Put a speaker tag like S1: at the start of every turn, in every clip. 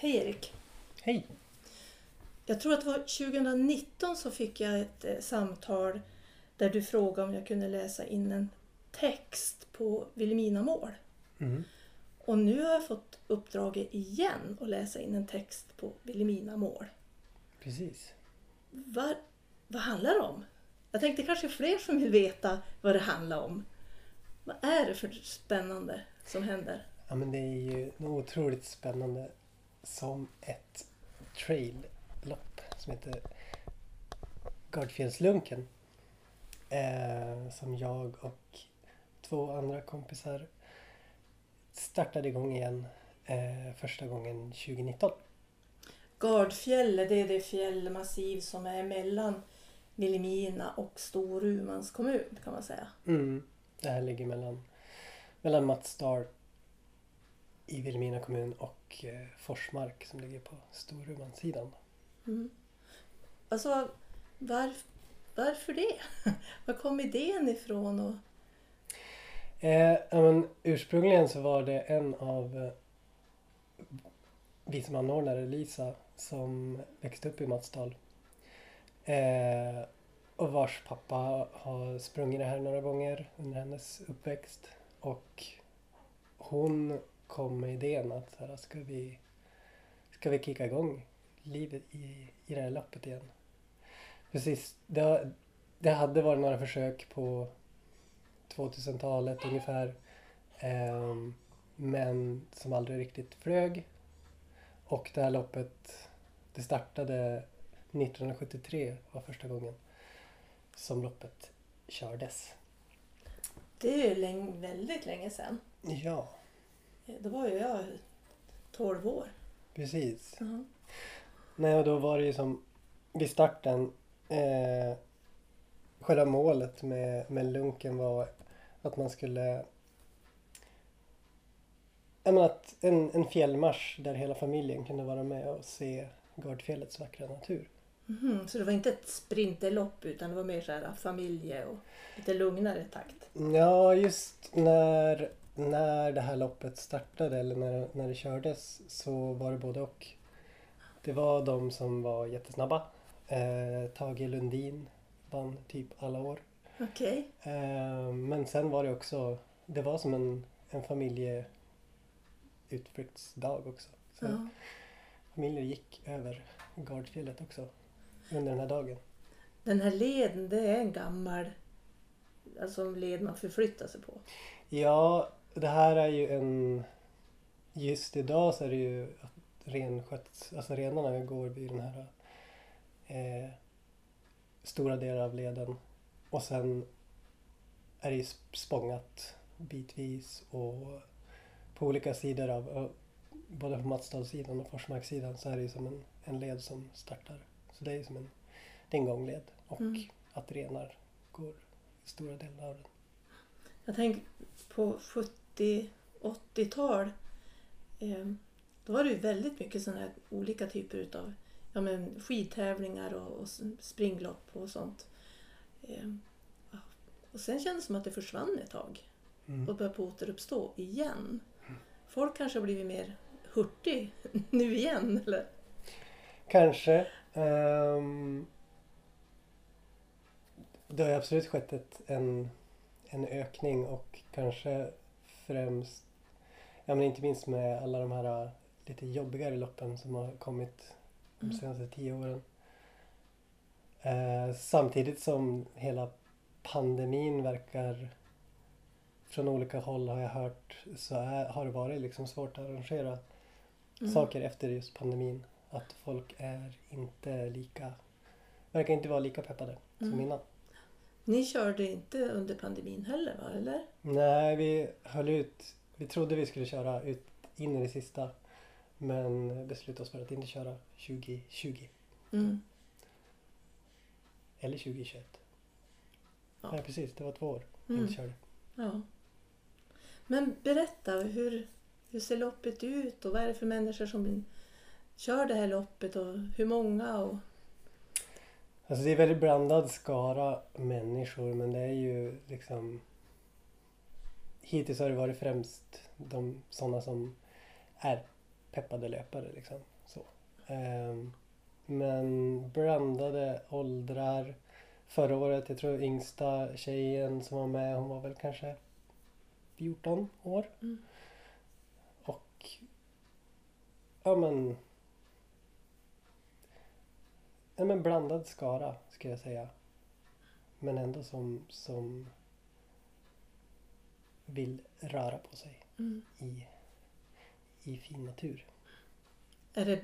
S1: Hej Erik!
S2: Hej!
S1: Jag tror att det var 2019 så fick jag ett eh, samtal där du frågade om jag kunde läsa in en text på Vilhelminamål.
S2: Mm.
S1: Och nu har jag fått uppdraget igen att läsa in en text på Vilhelminamål.
S2: Precis.
S1: Vad, vad handlar det om? Jag tänkte kanske fler som vill veta vad det handlar om. Vad är det för spännande som händer?
S2: Ja, men det är ju något otroligt spännande som ett traillopp som heter Gardfjällslunken. Eh, som jag och två andra kompisar startade igång igen eh, första gången 2019.
S1: Gardfjället, det är det fjällmassiv som är mellan Vilhelmina och Storumans kommun kan man säga.
S2: Mm. Det här ligger mellan, mellan Mattsdal i Vilhelmina kommun och eh, Forsmark som ligger på Storumansidan.
S1: Mm. Alltså, var, varför det? Var kom idén ifrån? Och...
S2: Eh, men ursprungligen så var det en av eh, vi som anordnare, Lisa, som växte upp i Matsdal. Eh, och vars pappa har sprungit det här några gånger under hennes uppväxt. Och hon kom med idén att så här, ska, vi, ska vi kicka igång livet i, i det här loppet igen. Precis, det, det hade varit några försök på 2000-talet ungefär. Ehm, men som aldrig riktigt flög. Och det här loppet, det startade 1973 var första gången som loppet kördes.
S1: Det är ju länge, väldigt länge sedan.
S2: Ja,
S1: Då var ju jag 12 år.
S2: precis.
S1: Ja.
S2: Nej, och då var det ju som vid starten eh, själva målet med, med lunken var att man skulle menar att en, en fjällmarsch där hela familjen kunde vara med och se Gardfjällets vackra natur.
S1: Mhm, Så det var inte ett sprinterlopp utan det var mer så här familje och lite lugnare takt.
S2: Ja, just när, när det här loppet startade eller när, när det kördes så var det både och. Det var de som var jättesnabba. Eh, Tage Lundin vann typ alla år.
S1: Okej.
S2: Eh, men sen var det också, det var som en, en familjeutflyktsdag också. Så
S1: Ja.
S2: familjer gick över Gardfjället också under den här dagen.
S1: Den här leden, det är en gammal alltså en led man förflyttar sig på.
S2: Ja, det här är ju en... Just idag så är det ju att rensköts... Alltså renarna går vid den här eh, stora delar av leden. Och sen är det ju sp- spångat bitvis och på olika sidor av... Både på Matsdalssidan och Forsmarkssidan så är det ju som en, en led som startar. Så det är ju som en, det är en gångled. Och
S1: Mm.
S2: att renar går stora delar av den.
S1: Jag tänker på 70-80-tal. Eh, då var det ju väldigt mycket sådana här olika typer utav ja, men skidtävlingar och, och springlopp och sånt. Eh, och sen kändes det som att det försvann ett tag
S2: Mm.
S1: och började på återuppstå igen. Folk kanske har blivit mer hurtig nu igen. Eller?
S2: Kanske. ehm, det har absolut skett ett, en, en ökning och kanske främst, ja men inte minst med alla de här äh, lite jobbigare loppen som har kommit de
S1: Mm.
S2: senaste tio åren. Eh, samtidigt som hela pandemin verkar från olika håll har jag hört så är, har det varit liksom svårt att arrangera
S1: Mm.
S2: saker efter just pandemin. Att folk är inte lika, verkar inte vara lika peppade som
S1: Mm.
S2: innan.
S1: Ni körde inte under pandemin heller va? Eller?
S2: Nej, vi höll ut. Vi trodde vi skulle köra ut in i det sista. Men beslutade oss för att inte köra 2020
S1: Mm.
S2: eller 2021.
S1: Ja.
S2: Nej precis, det var två år vi
S1: Mm.
S2: inte körde.
S1: Ja. Men berätta, hur, hur ser loppet ut och vad är det för människor som kör det här loppet och hur många? Och...
S2: Alltså det är väldigt blandad skara människor men det är ju liksom Hittills har det varit främst de sådana som är peppade löpare liksom. Så. Ehm, men blandade åldrar. Förra året, jag tror yngsta tjejen som var med, hon var väl kanske 14 år.
S1: Mm.
S2: Och ja men ja men blandad skara skulle jag säga. Men ändå som, som vill röra på sig
S1: Mm.
S2: i, i fin natur.
S1: Är det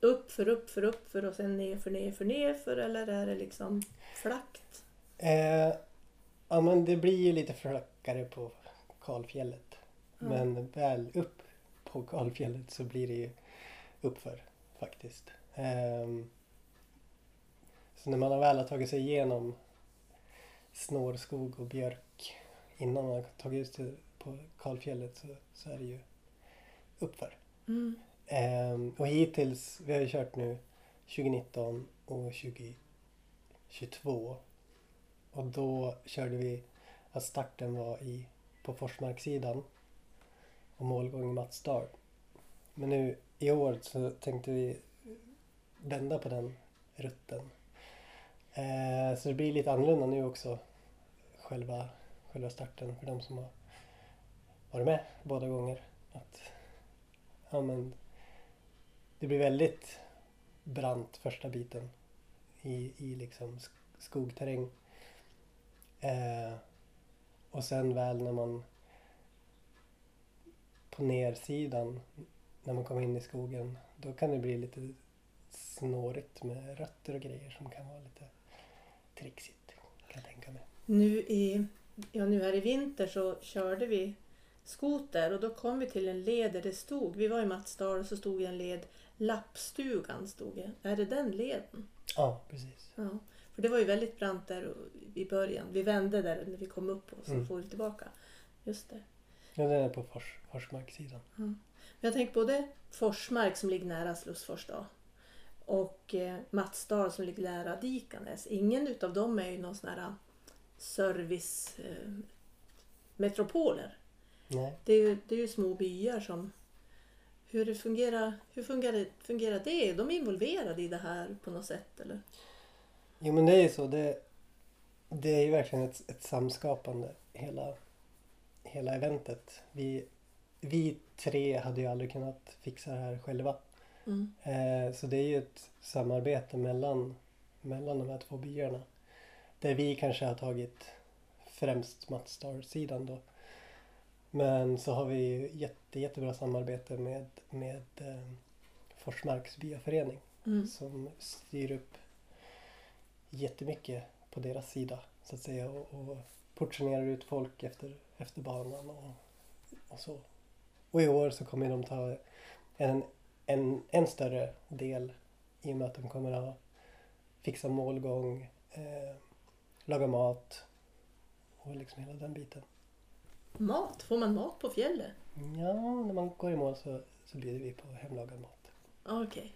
S1: upp för upp för upp för och sen ner för ner för ner för eller är det liksom flackt?
S2: Eh, ja men det blir ju lite flackare på kalfjället.
S1: Ja.
S2: Men väl upp på kalfjället så blir det ju uppför faktiskt. Ehm, så när man väl har tagit sig igenom snårskog och björk innan man har tagit ut sig på kalfjället så, så är det ju uppför.
S1: Mm.
S2: Ehm, och hittills, vi har ju kört nu 2019 och 2022. Och då körde vi att starten var i, på Forsmarkssidan och målgång i Matsdal. Men nu i år så tänkte vi vända på den rutten. Eh, så det blir lite annorlunda nu också. Själva, själva starten för de som har varit med båda gånger. Att, ja, men, det blir väldigt brant första biten i, i liksom skogterräng. Eh, och sen väl när man på nersidan när man kommer in i skogen då kan det bli lite snårigt med rötter och grejer som kan vara lite trixigt kan jag tänka mig.
S1: Nu, i, ja, nu här i vinter så körde vi skoter och då kom vi till en led där det stod, vi var i Matsdal och så stod det en led, Lappstugan stod det. Är det den leden?
S2: Ja, precis.
S1: Ja. För det var ju väldigt brant där i början. Vi vände där när vi kom upp och så
S2: Mm.
S1: for vi tillbaka. Just det.
S2: Ja, den är på Fors, Forsmarkssidan.
S1: Men jag tänker både Forsmark som ligger nära Slussfors då, och eh, Matsdal som ligger nära Dikanäs. Ingen utav dem är ju någon sån här service eh.
S2: Nej.
S1: Det är, ju, det är ju små byar som... Hur, det fungerar, hur fungerar, fungerar det? Är de involverade i det här på något sätt? Eller?
S2: Jo men det är ju så. Det, det är ju verkligen ett, ett samskapande hela, hela eventet. Vi, vi tre hade ju aldrig kunnat fixa det här själva.
S1: Mm.
S2: Eh, så det är ju ett samarbete mellan, mellan de här två byarna. Där vi kanske har tagit främst Matstar-sidan då. Men så har vi ju jätte, jättebra samarbete med, med eh, Forsmarks byaförening
S1: Mm.
S2: som styr upp jättemycket på deras sida så att säga och, och portionerar ut folk efter, efter banan och, och så. Och i år så kommer de ta en, en, en större del i och med att de kommer att fixa målgång, eh, laga mat och liksom hela den biten.
S1: Mat? Får man mat på fjället?
S2: Ja, när man går i mål så, så blir vi på hemlagad mat.
S1: Okej.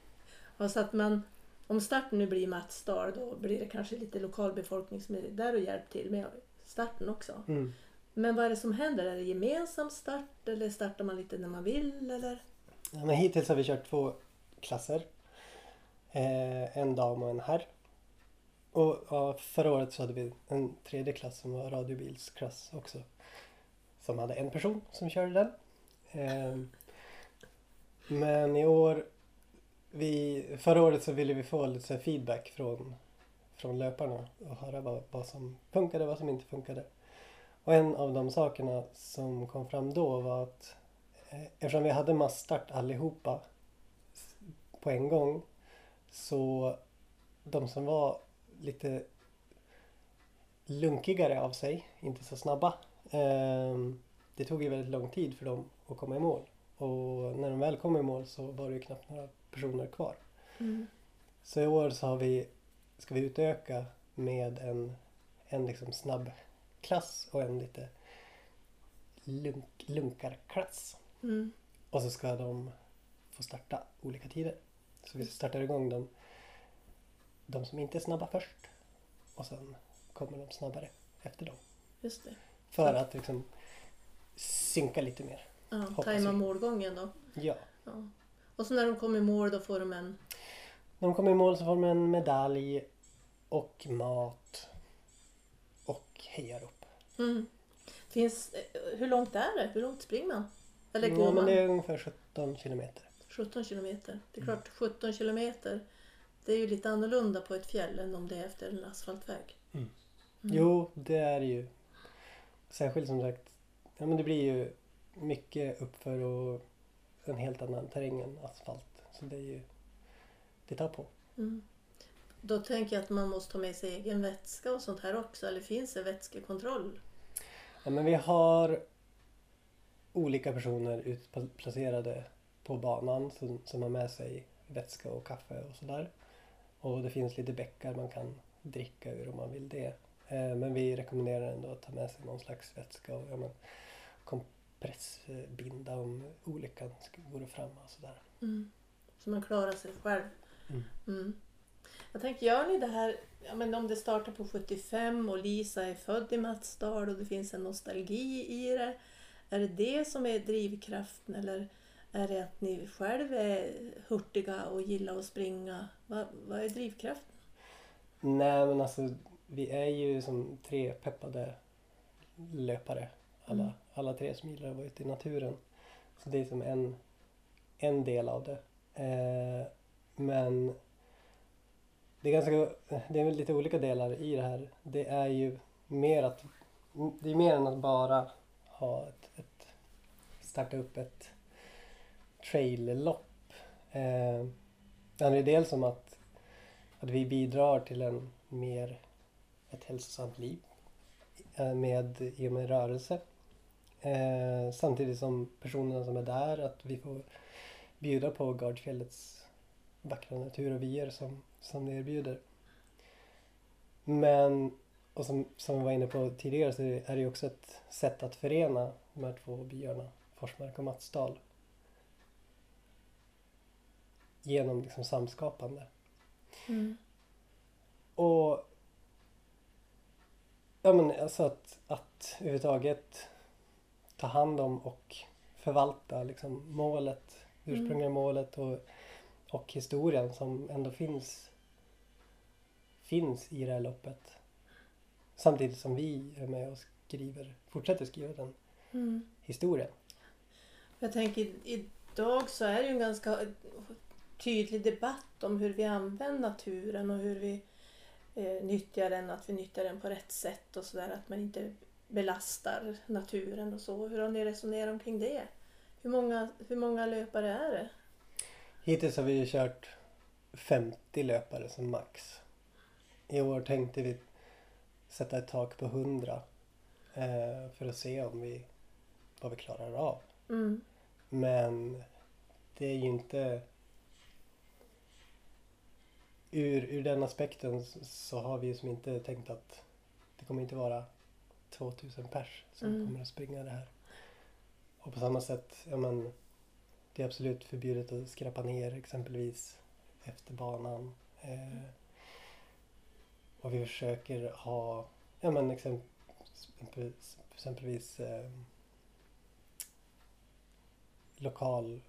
S1: Ja, så att man, om starten nu blir Matsdal då blir det kanske lite lokalbefolkning som är där och hjälper till med starten också.
S2: Mm.
S1: Men vad är det som händer? Är det gemensam start eller startar man lite när man vill? Eller?
S2: Ja, men hittills har vi kört två klasser. Eh, en dam och en herr. Och ja, förra året så hade vi en tredje klass som var radiobilsklass också. Som hade en person som körde den. Eh, men i år, vi, förra året så ville vi få lite så här feedback från, från löparna och höra vad, vad som funkade och vad som inte funkade. Och en av de sakerna som kom fram då var att eftersom vi hade massstart allihopa på en gång så de som var lite lunkigare av sig, inte så snabba, ehm, det tog ju väldigt lång tid för dem att komma i mål. Och när de väl kom i mål så var det ju knappt några personer kvar.
S1: Mm.
S2: Så i år så har vi, ska vi utöka med en, en liksom snabb klass och en lite lunk, lunkarklass.
S1: Mm.
S2: Och så ska de få starta olika tider. Så vi startar igång dem, de som inte är snabba först. Och sen kommer de snabbare efter dem.
S1: Just det.
S2: För att liksom synka lite mer.
S1: Ja, tajma målgången då.
S2: Ja.
S1: Ja. Och så när de kommer i mål då får de en...
S2: När de kommer i mål så får de en medalj och mat och hejarop.
S1: Mm. Finns, eh, hur långt är det? Hur långt springer man? Eller går
S2: Ja, men
S1: man?
S2: det är ungefär 17 kilometer.
S1: 17 kilometer. Det är klart, 17 kilometer det är ju lite annorlunda på ett fjäll än om det är efter en asfaltväg. Mm.
S2: Jo, det är det ju. Särskilt som sagt, ja men det blir ju mycket uppför och en helt annan terräng än asfalt. Så det är ju, det tar på.
S1: Mm. Då tänker jag att man måste ta med sig egen vätska och sånt här också. Eller finns det vätskekontroll?
S2: Ja, men vi har olika personer utplacerade på banan som, som har med sig vätska och kaffe och sådär. Och det finns lite bäckar man kan dricka ur om man vill det. Eh, men vi rekommenderar ändå att ta med sig någon slags vätska och ja, men, kompressbinda om olyckan vore framme och sådär.
S1: Mm. Så man klarar sig själv.
S2: Mm.
S1: Mm. Jag tänker, gör ni det här, ja, men om det startar på 75 och Lisa är född i Matsdal och det finns en nostalgi i det. Är det det som är drivkraften eller är det att ni själv är hurtiga och gillar att springa? Vad, vad är drivkraften?
S2: Nej men alltså vi är ju som tre peppade löpare. Alla,
S1: Mm.
S2: alla tre som gillar att vara ute i naturen. Så det är som en, en del av det. Eh, men det är, ganska, det är lite olika delar i det här. Det är ju mer att det är mer än att bara ha ett, ett starta upp ett traillopp. Eh, det handlar ju dels om att, att vi bidrar till en mer ett hälsosamt liv eh, med, i och med rörelse. Eh, samtidigt som personerna som är där, att vi får bjuda på Gardfjällets vackra natur och vyer som, som det erbjuder. Men, och som, som vi var inne på tidigare, så är det ju också ett sätt att förena de här två byarna, Forsmark och Matsdal. Genom liksom samskapande.
S1: Mm.
S2: Och ja men alltså att, att överhuvudtaget ta hand om och förvalta liksom målet, ursprungliga målet och, och historien som ändå finns finns i det här loppet. Samtidigt som vi är med och skriver, fortsätter skriva den
S1: Mm.
S2: historien.
S1: Jag tänker idag så är det ju en ganska tydlig debatt om hur vi använder naturen och hur vi eh, nyttjar den, att vi nyttjar den på rätt sätt och sådär, att man inte belastar naturen och så. Hur har ni resonerat omkring det? Hur många, hur många löpare är det?
S2: Hittills har vi kört 50 löpare som max. I år tänkte vi sätta ett tak på 100 eh, för att se om vi, vad vi klarar av.
S1: Mm.
S2: Men det är ju inte... Ur, ur den aspekten så har vi som inte tänkt att det kommer inte vara 2000 pers som
S1: Mm.
S2: kommer att springa det här. Och på samma sätt, ja men det är absolut förbjudet att skräpa ner exempelvis efter banan. Eh, och vi försöker ha, ja men exemp, exempelvis, exempelvis eh, lokal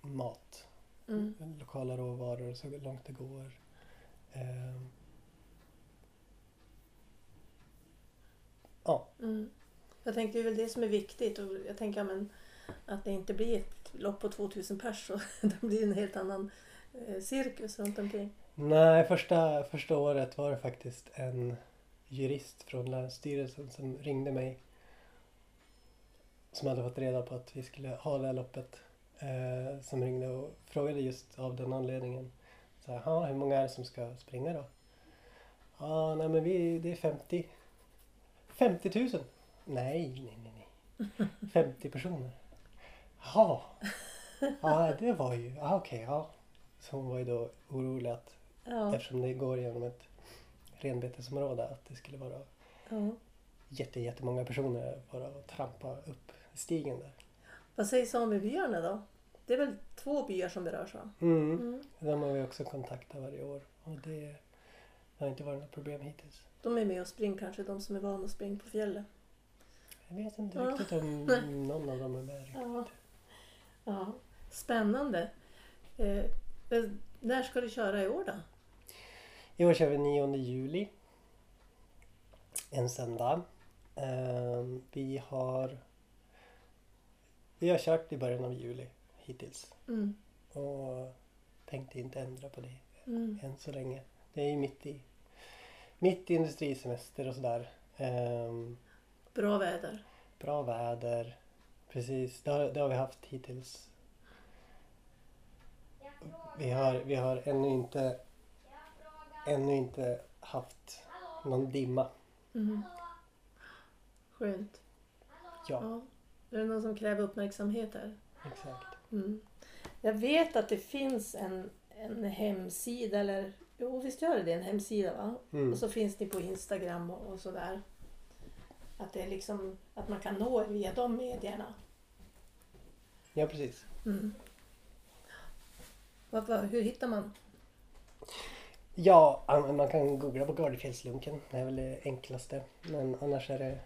S2: mat.
S1: Mm.
S2: Lokala råvaror så långt det går. Eh, ja,
S1: Mm. Jag tänker det är väl det som är viktigt och jag tänker ja, men, att det inte blir ett lopp på 2000 pers och det blir en helt annan eh, cirkus runt omkring.
S2: Nej första, första året var det faktiskt en jurist från Länsstyrelsen som ringde mig. Som hade fått reda på att vi skulle ha det här loppet. Eh, som ringde och frågade just av den anledningen. Så här, "Ja, hur många är det som ska springa då? Ja, nej men vi, det är 50. 50 000? Nej, nej, nej, nej. 50 personer. Jaha. Ja, det var ju, ja okej, ja. Så hon var ju då orolig att
S1: Ja,
S2: eftersom det går genom ett renbetesområde att det skulle vara
S1: ja.
S2: jätte, jättemånga personer bara att trampa upp stigen där.
S1: Vad säger samebyarna då? Det är väl två byar som berörs va?
S2: Mm.
S1: Mm.
S2: De har vi också kontaktat varje år och det har inte varit något problem hittills.
S1: De är med och springer kanske, de som är vana att springa på fjället.
S2: Jag vet inte
S1: Ja.
S2: riktigt om någon av dem är med riktigt.
S1: Ja. ja. Spännande. Eh, när ska du köra i år då?
S2: I år kör vi 9 juli. En söndag. Ehm, vi har Vi har kört i början av juli hittills.
S1: Mm.
S2: Och tänkte inte ändra på det
S1: Mm.
S2: än så länge. Det är ju mitt i mitt i industrisemester och sådär. Ehm,
S1: Bra väder.
S2: bra väder. Precis, det har, det har vi haft hittills. Vi har, vi har ännu inte ännu inte haft någon dimma.
S1: Mm. Skönt.
S2: Ja,
S1: Ja. Är det någon som kräver uppmärksamhet här?
S2: exakt.
S1: Mm. Jag vet att det finns en, en hemsida, eller jo visst gör det det, en hemsida va?
S2: Mm.
S1: Och så finns ni på Instagram och, och sådär. Att det är liksom att man kan nå er via de medierna.
S2: Ja, precis.
S1: Mm. Vad, hur hittar man?
S2: Ja, an- man kan googla på Gardefjällslunken. Det är väl det enklaste. Men annars är det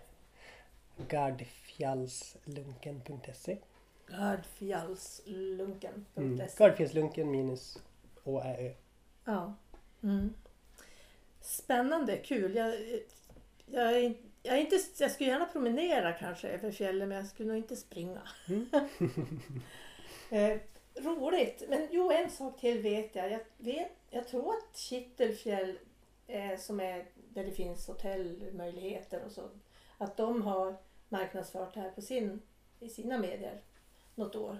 S2: gardfjallslunken.se.
S1: Gardfjallslunken.se
S2: Mm. Gardfjällslunken minus ÅÄÖ.
S1: Ja. Mm. Spännande, kul. Jag, jag, jag, inte, jag skulle gärna promenera kanske över fjällen men jag skulle nog inte springa.
S2: Mm.
S1: roligt. Men jo, en sak till vet jag. Jag, vet, jag tror att Kittelfjäll eh, som är där det finns hotellmöjligheter och så. Att de har marknadsfört det här på sin, i sina medier något år.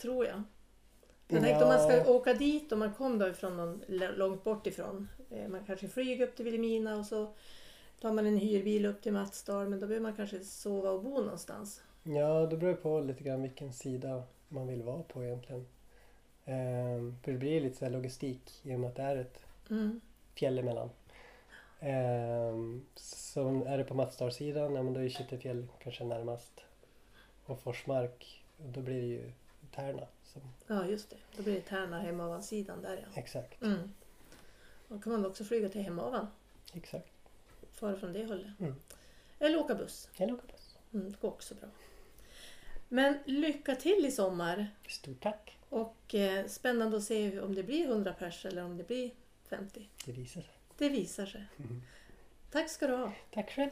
S1: Tror jag. Jag tänkte om man ska
S2: Ja.
S1: åka dit och man kom då ifrån någon långt bort ifrån. eh, Man kanske flyger upp till Vilhelmina och så tar man en hyrbil upp till Matsdal men då behöver man kanske sova och bo någonstans.
S2: Ja, det beror på lite grann vilken sida man vill vara på egentligen. Ehm, för det blir lite så logistik i och med att det är ett
S1: Mm.
S2: fjäll emellan. Ehm, så är det på Matsdalssidan, ja men då är Kittelfjäll kanske närmast. Och Forsmark, då blir det ju Tärna. Som,
S1: Ja just det, då blir det Tärna Hemavan-sidan där ja.
S2: exakt,
S1: Mm. Då kan man också flyga till Hemavan,
S2: exakt.
S1: fara från det hållet.
S2: Mm.
S1: Eller åka buss,
S2: Eller åka buss.
S1: mm, det går också bra. Men lycka till i sommar
S2: Stort tack!
S1: och eh, spännande att se om det blir 100 pers eller om det blir 50.
S2: Det visar sig.
S1: Det visar sig. Tack ska du ha.
S2: Tack själv!